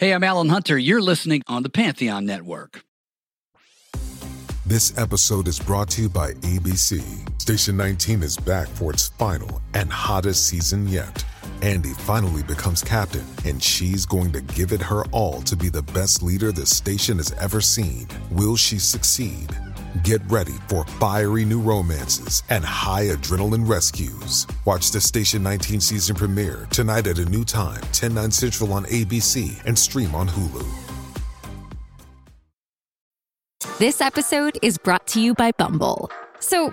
Hey, I'm Alan Hunter. You're listening on the Pantheon Network. This episode is brought to you by ABC. Station 19 is back for its final and hottest season yet. Andy finally becomes captain, and she's going to give it her all to be the best leader the station has ever seen. Will she succeed? Get ready for fiery new romances and high adrenaline rescues. Watch the Station 19 season premiere tonight at a new time, 10, 9 central on ABC and stream on Hulu. This episode is brought to you by Bumble. So,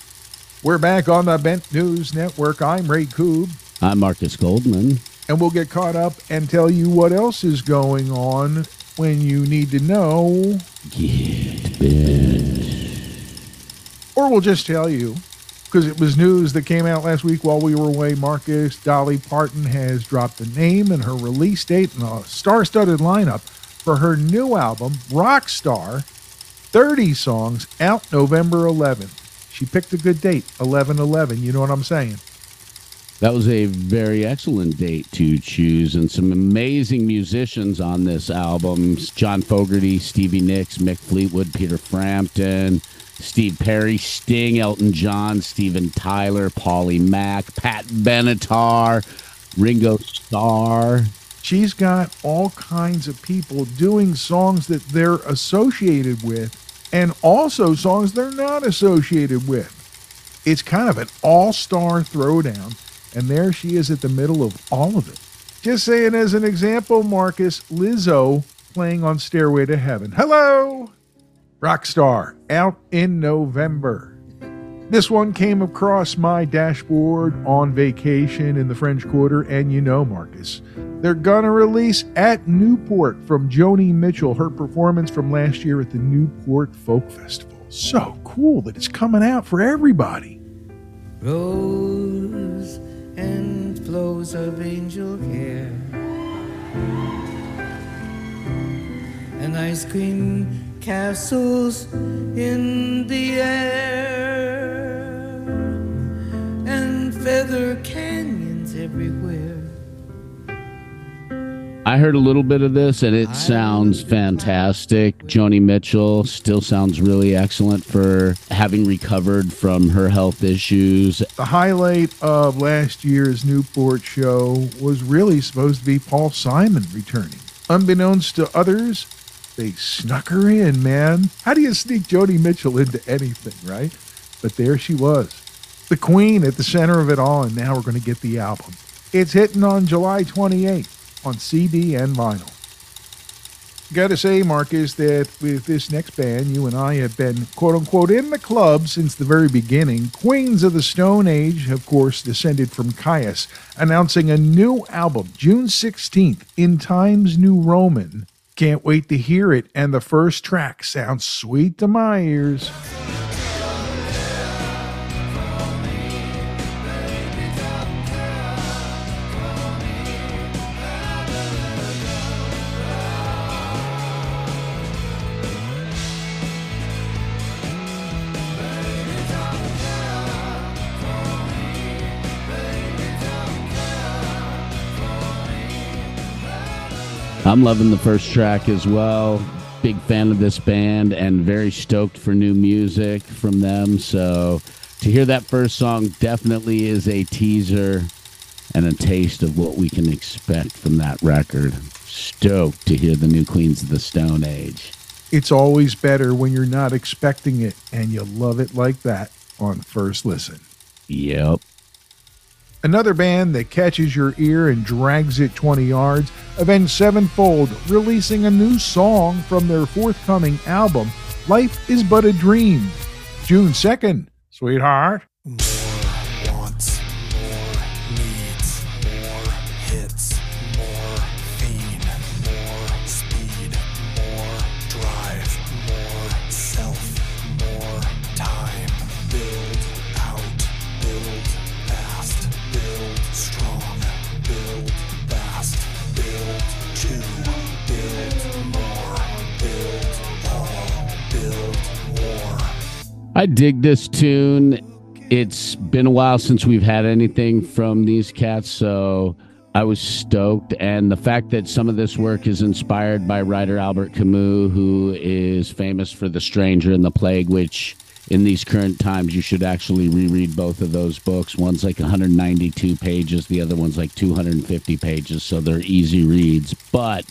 we're back on the Bent News Network. I'm Ray Koob. I'm Marcus Goldman. And we'll get caught up and tell you what else is going on when you need to know. Get bent. Or we'll just tell you, because it was news that came out last week while we were away. Marcus, Dolly Parton has dropped the name and her release date and a star studded lineup for her new album, Rockstar 30 songs, out November 11th. She picked a good date, 11 11. You know what I'm saying? That was a very excellent date to choose, and some amazing musicians on this album John Fogerty, Stevie Nicks, Mick Fleetwood, Peter Frampton, Steve Perry, Sting, Elton John, Steven Tyler, Polly Mack, Pat Benatar, Ringo Starr. She's got all kinds of people doing songs that they're associated with and also songs they're not associated with. It's kind of an all star throwdown, and there she is at the middle of all of it. Just saying, as an example, Marcus Lizzo playing on Stairway to Heaven. Hello! Rockstar out in November. This one came across my dashboard on vacation in the French Quarter, and you know, Marcus, they're gonna release at Newport from Joni Mitchell, her performance from last year at the Newport Folk Festival. So cool that it's coming out for everybody. Rose and flows of angel hair, and ice cream castles in the air, and feather canyons everywhere. I heard a little bit of this and it sounds fantastic. Joni Mitchell still sounds really excellent for having recovered from her health issues. The highlight of last year's Newport show was really supposed to be Paul Simon returning. Unbeknownst to others, they snuck her in, man. How do you sneak Joni Mitchell into anything, right? But there she was, the queen at the center of it all, and now we're going to get the album. It's hitting on July 28th on CD and vinyl. Gotta say, Marcus, that with this next band, you and I have been quote unquote in the club since the very beginning. Queens of the Stone Age, of course, descended from Kyuss, announcing a new album June 16th in Times New Roman. Can't wait to hear it, and the first track sounds sweet to my ears. I'm loving the first track as well. Big fan of this band and very stoked for new music from them. So to hear that first song definitely is a teaser and a taste of what we can expect from that record. Stoked to hear the new Queens of the Stone Age. It's always better when you're not expecting it and you love it like that on first listen. Yep. Another band that catches your ear and drags it 20 yards, Avenged Sevenfold, releasing a new song from their forthcoming album, Life is But a Dream, June 2nd. Sweetheart. Mm. I dig this tune. It's been a while since we've had anything from these cats, so I was stoked. And the fact that some of this work is inspired by writer Albert Camus, who is famous for The Stranger and the Plague, which in these current times you should actually reread both of those books. One's like 192 pages, the other one's like 250 pages, so they're easy reads, but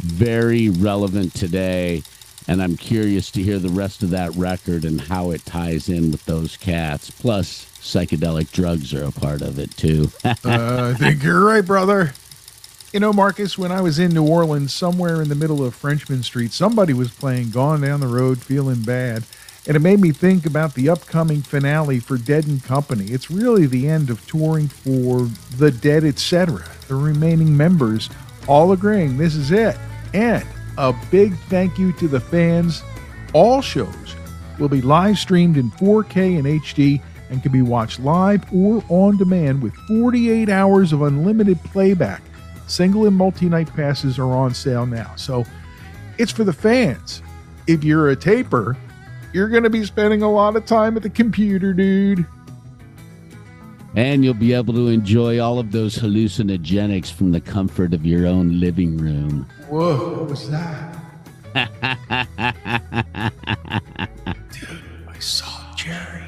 very relevant today and I'm curious to hear the rest of that record and how it ties in with those cats. Plus, psychedelic drugs are a part of it too. uh, I think you're right, brother. You know, Marcus, when I was in New Orleans, somewhere in the middle of Frenchmen Street, somebody was playing Gone Down the Road Feeling Bad. And it made me think about the upcoming finale for Dead and Company. It's really the end of touring for the Dead, etc. The remaining members all agreeing this is it. And a big thank you to the fans. All shows will be live streamed in 4K and HD and can be watched live or on demand with 48 hours of unlimited playback. Single and multi night passes are on sale now. So it's for the fans. If you're a taper, you're going to be spending a lot of time at the computer, dude. And you'll be able to enjoy all of those hallucinogenics from the comfort of your own living room. Whoa, what was that? Dude, I saw Jerry.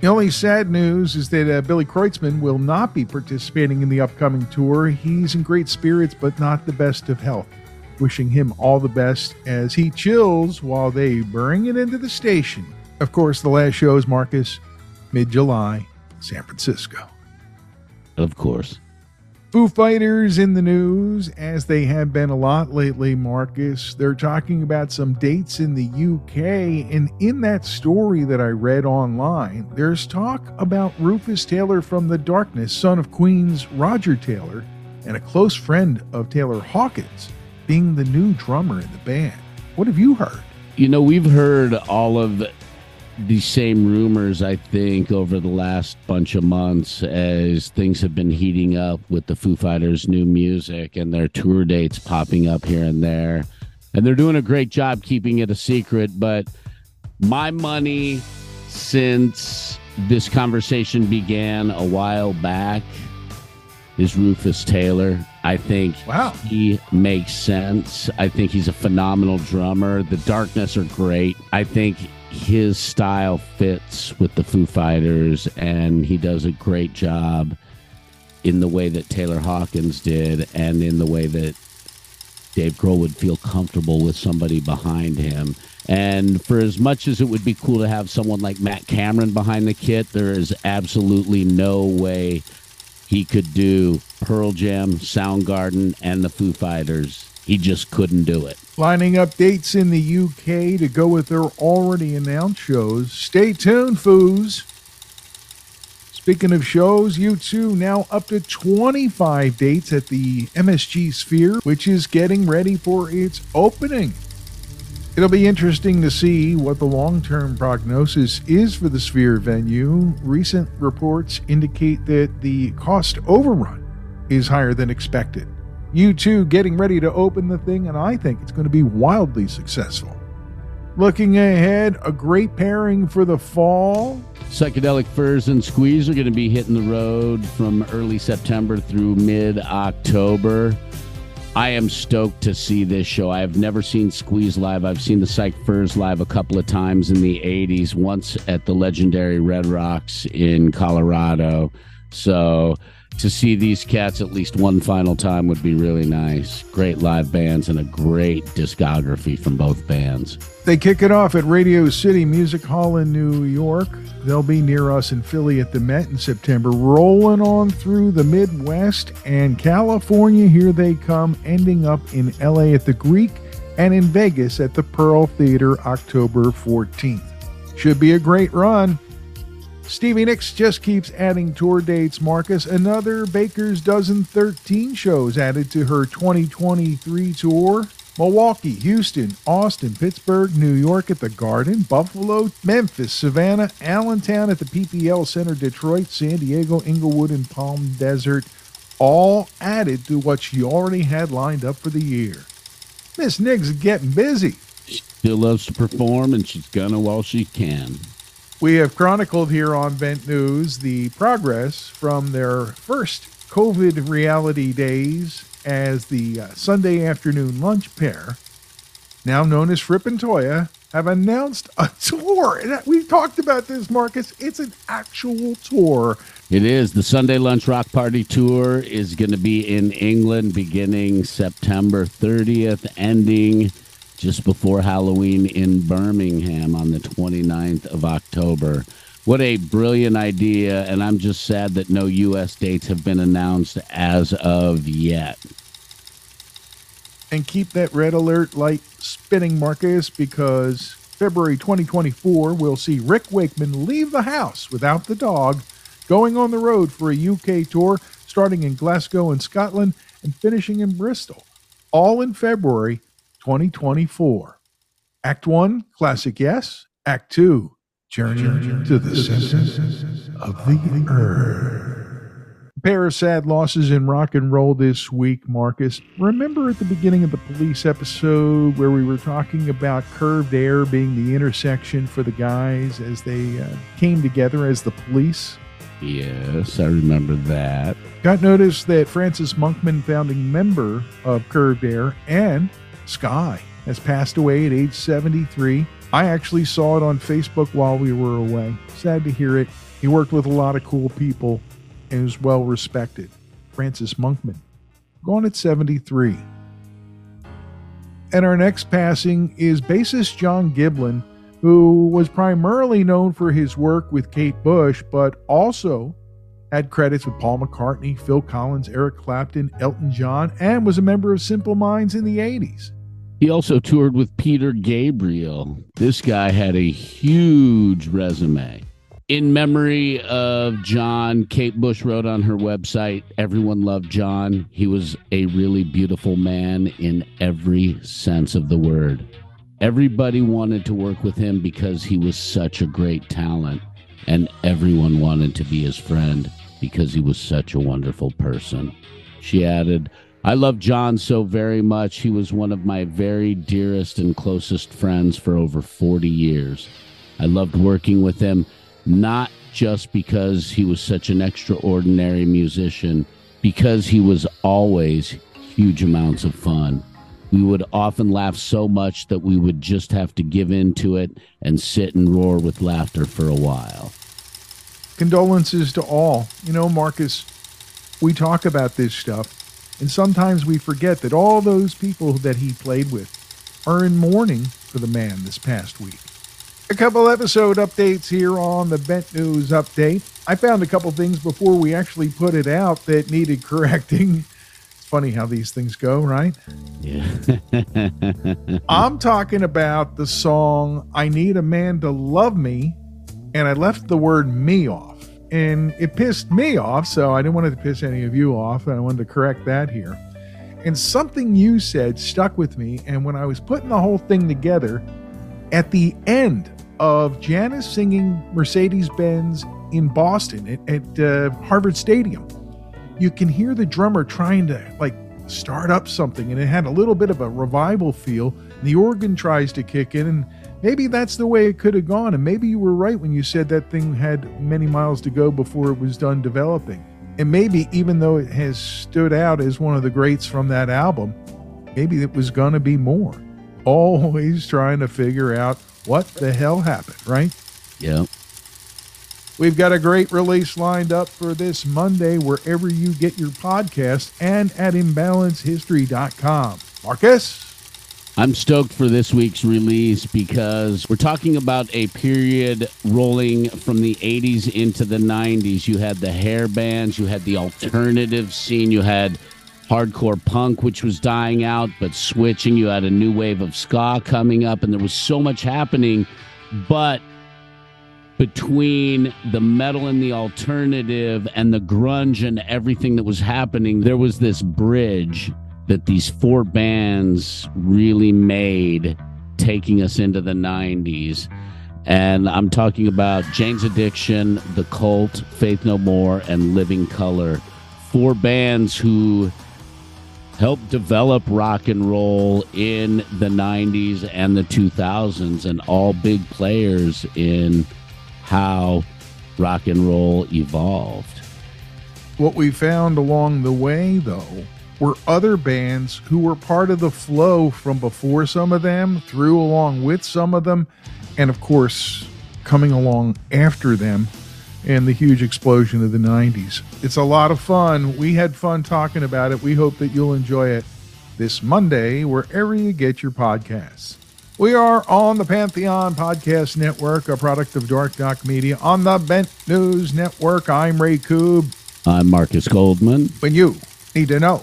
The only sad news is that uh, Billy Kreutzmann will not be participating in the upcoming tour. He's in great spirits, but not the best of health. Wishing him all the best as he chills while they bring it into the station. Of course, the last show is Marcus, mid July, San Francisco. Of course. Foo Fighters in the news, as they have been a lot lately, Marcus. They're talking about some dates in the UK, and in that story that I read online, there's talk about Rufus Taylor from The Darkness, son of Queen's Roger Taylor, and a close friend of Taylor Hawkins, being the new drummer in the band. What have you heard? You know, we've heard all of the same rumors, I think, over the last bunch of months as things have been heating up with the Foo Fighters' new music and their tour dates popping up here and there. And they're doing a great job keeping it a secret. But my money since this conversation began a while back is Rufus Taylor. I think wow. he makes sense. I think he's a phenomenal drummer. The Darkness are great. I think his style fits with the Foo Fighters, and he does a great job in the way that Taylor Hawkins did, and in the way that Dave Grohl would feel comfortable with somebody behind him. And for as much as it would be cool to have someone like Matt Cameron behind the kit, there is absolutely no way he could do Pearl Jam, Soundgarden, and the Foo Fighters. He just couldn't do it lining up dates in the UK to go with their already announced shows. Stay tuned, foos. Speaking of shows, U2 now up to 25 dates at the MSG Sphere, which is getting ready for its opening. It'll be interesting to see what the long term prognosis is for the Sphere venue. Recent reports indicate that the cost overrun is higher than expected. U2 getting ready to open the thing, and I think it's going to be wildly successful. Looking ahead, a great pairing for the fall. Psychedelic Furs and Squeeze are going to be hitting the road from early September through mid October. I am stoked to see this show. I have never seen Squeeze live. I've seen the Psych Furs live a couple of times in the 80s, once at the legendary Red Rocks in Colorado. So to see these cats at least one final time would be really nice. Great live bands and a great discography from both bands. They kick it off at Radio City Music Hall in New York. They'll be near us in Philly at the Met in September, rolling on through the Midwest and California. Here they come, ending up in LA at the Greek and in Vegas at the Pearl Theater October 14th. Should be a great run. Stevie Nicks just keeps adding tour dates, Marcus. Another Baker's Dozen 13 shows added to her 2023 tour. Milwaukee, Houston, Austin, Pittsburgh, New York at the Garden, Buffalo, Memphis, Savannah, Allentown at the PPL Center, Detroit, San Diego, Inglewood, and Palm Desert, all added to what she already had lined up for the year. Miss Nicks is getting busy. She still loves to perform, and she's gonna while she can. We have chronicled here on Bent News the progress from their first COVID reality days as the uh, Sunday afternoon lunch pair, now known as Fripp and Toyah, have announced a tour. And we've talked about this, Marcus. It's an actual tour. It is. The Sunday Lunch Rock Party Tour is going to be in England beginning September 30th, ending just before Halloween in Birmingham on the 29th of October. What a brilliant idea, and I'm just sad that no U.S. dates have been announced as of yet. And keep that red alert light spinning, Marcus, because February 2024 we'll see Rick Wakeman leave the house without the dog, going on the road for a UK tour starting in Glasgow in Scotland and finishing in Bristol, all in February 2024. Act 1, Classic Yes. Act 2, Journey to the Center of the Earth. A pair of sad losses in rock and roll this week, Marcus. Remember at the beginning of the police episode where we were talking about curved air being the intersection for the guys as they uh, came together as the police? Yes, I remember that. Got notice that Francis Monkman, founding member of Curved Air, and Sky has passed away at age 73. I actually saw it on Facebook while we were away. Sad to hear it. He worked with a lot of cool people and was well respected. Francis Monkman, gone at 73. And our next passing is bassist John Giblin, who was primarily known for his work with Kate Bush, but also had credits with Paul McCartney, Phil Collins, Eric Clapton, Elton John, and was a member of Simple Minds in the 80s. He also toured with Peter Gabriel. This guy had a huge resume. In memory of John, Kate Bush wrote on her website, Everyone loved John. He was a really beautiful man in every sense of the word. Everybody wanted to work with him because he was such a great talent, and everyone wanted to be his friend because he was such a wonderful person. She added, I love John so very much. He was one of my very dearest and closest friends for over 40 years. I loved working with him, not just because he was such an extraordinary musician, because he was always huge amounts of fun. We would often laugh so much that we would just have to give in to it and sit and roar with laughter for a while. Condolences to all. You know, Marcus, we talk about this stuff, and sometimes we forget that all those people that he played with are in mourning for the man this past week. A couple episode updates here on the Bent News Update. I found a couple things before we actually put it out that needed correcting. It's funny how these things go, right? Yeah. I'm talking about the song I Need a Man to Love Me, and I left the word me off. And it pissed me off, so I didn't want to piss any of you off, and I wanted to correct that here. And something you said stuck with me, and when I was putting the whole thing together, at the end of Janis singing Mercedes Benz in Boston at, at uh, Harvard Stadium, you can hear the drummer trying to like start up something, and it had a little bit of a revival feel. The organ tries to kick in, and maybe that's the way it could have gone. And maybe you were right when you said that thing had many miles to go before it was done developing. And maybe even though it has stood out as one of the greats from that album, maybe it was going to be more. Always trying to figure out what the hell happened, right? yeah. We've got a great release lined up for this Monday wherever you get your podcast and at imbalancedhistory.com. Marcus? I'm stoked for this week's release because we're talking about a period rolling from the 80s into the 90s. You had the hair bands, you had the alternative scene, you had hardcore punk, which was dying out but switching. You had a new wave of ska coming up, and there was so much happening. But between the metal and the alternative and the grunge and everything that was happening, there was this bridge that these four bands really made taking us into the 90s. And I'm talking about Jane's Addiction, The Cult, Faith No More, and Living Colour. Four bands who helped develop rock and roll in the 90s and the 2000s, and all big players in how rock and roll evolved. What we found along the way, though, were other bands who were part of the flow from before some of them, through along with some of them, and of course, coming along after them and the huge explosion of the 90s. It's a lot of fun. We had fun talking about it. We hope that you'll enjoy it this Monday, wherever you get your podcasts. We are on the Pantheon Podcast Network, a product of Dark Doc Media, on the Bent News Network. I'm Ray Koob. I'm Marcus Goldman. When you need to know.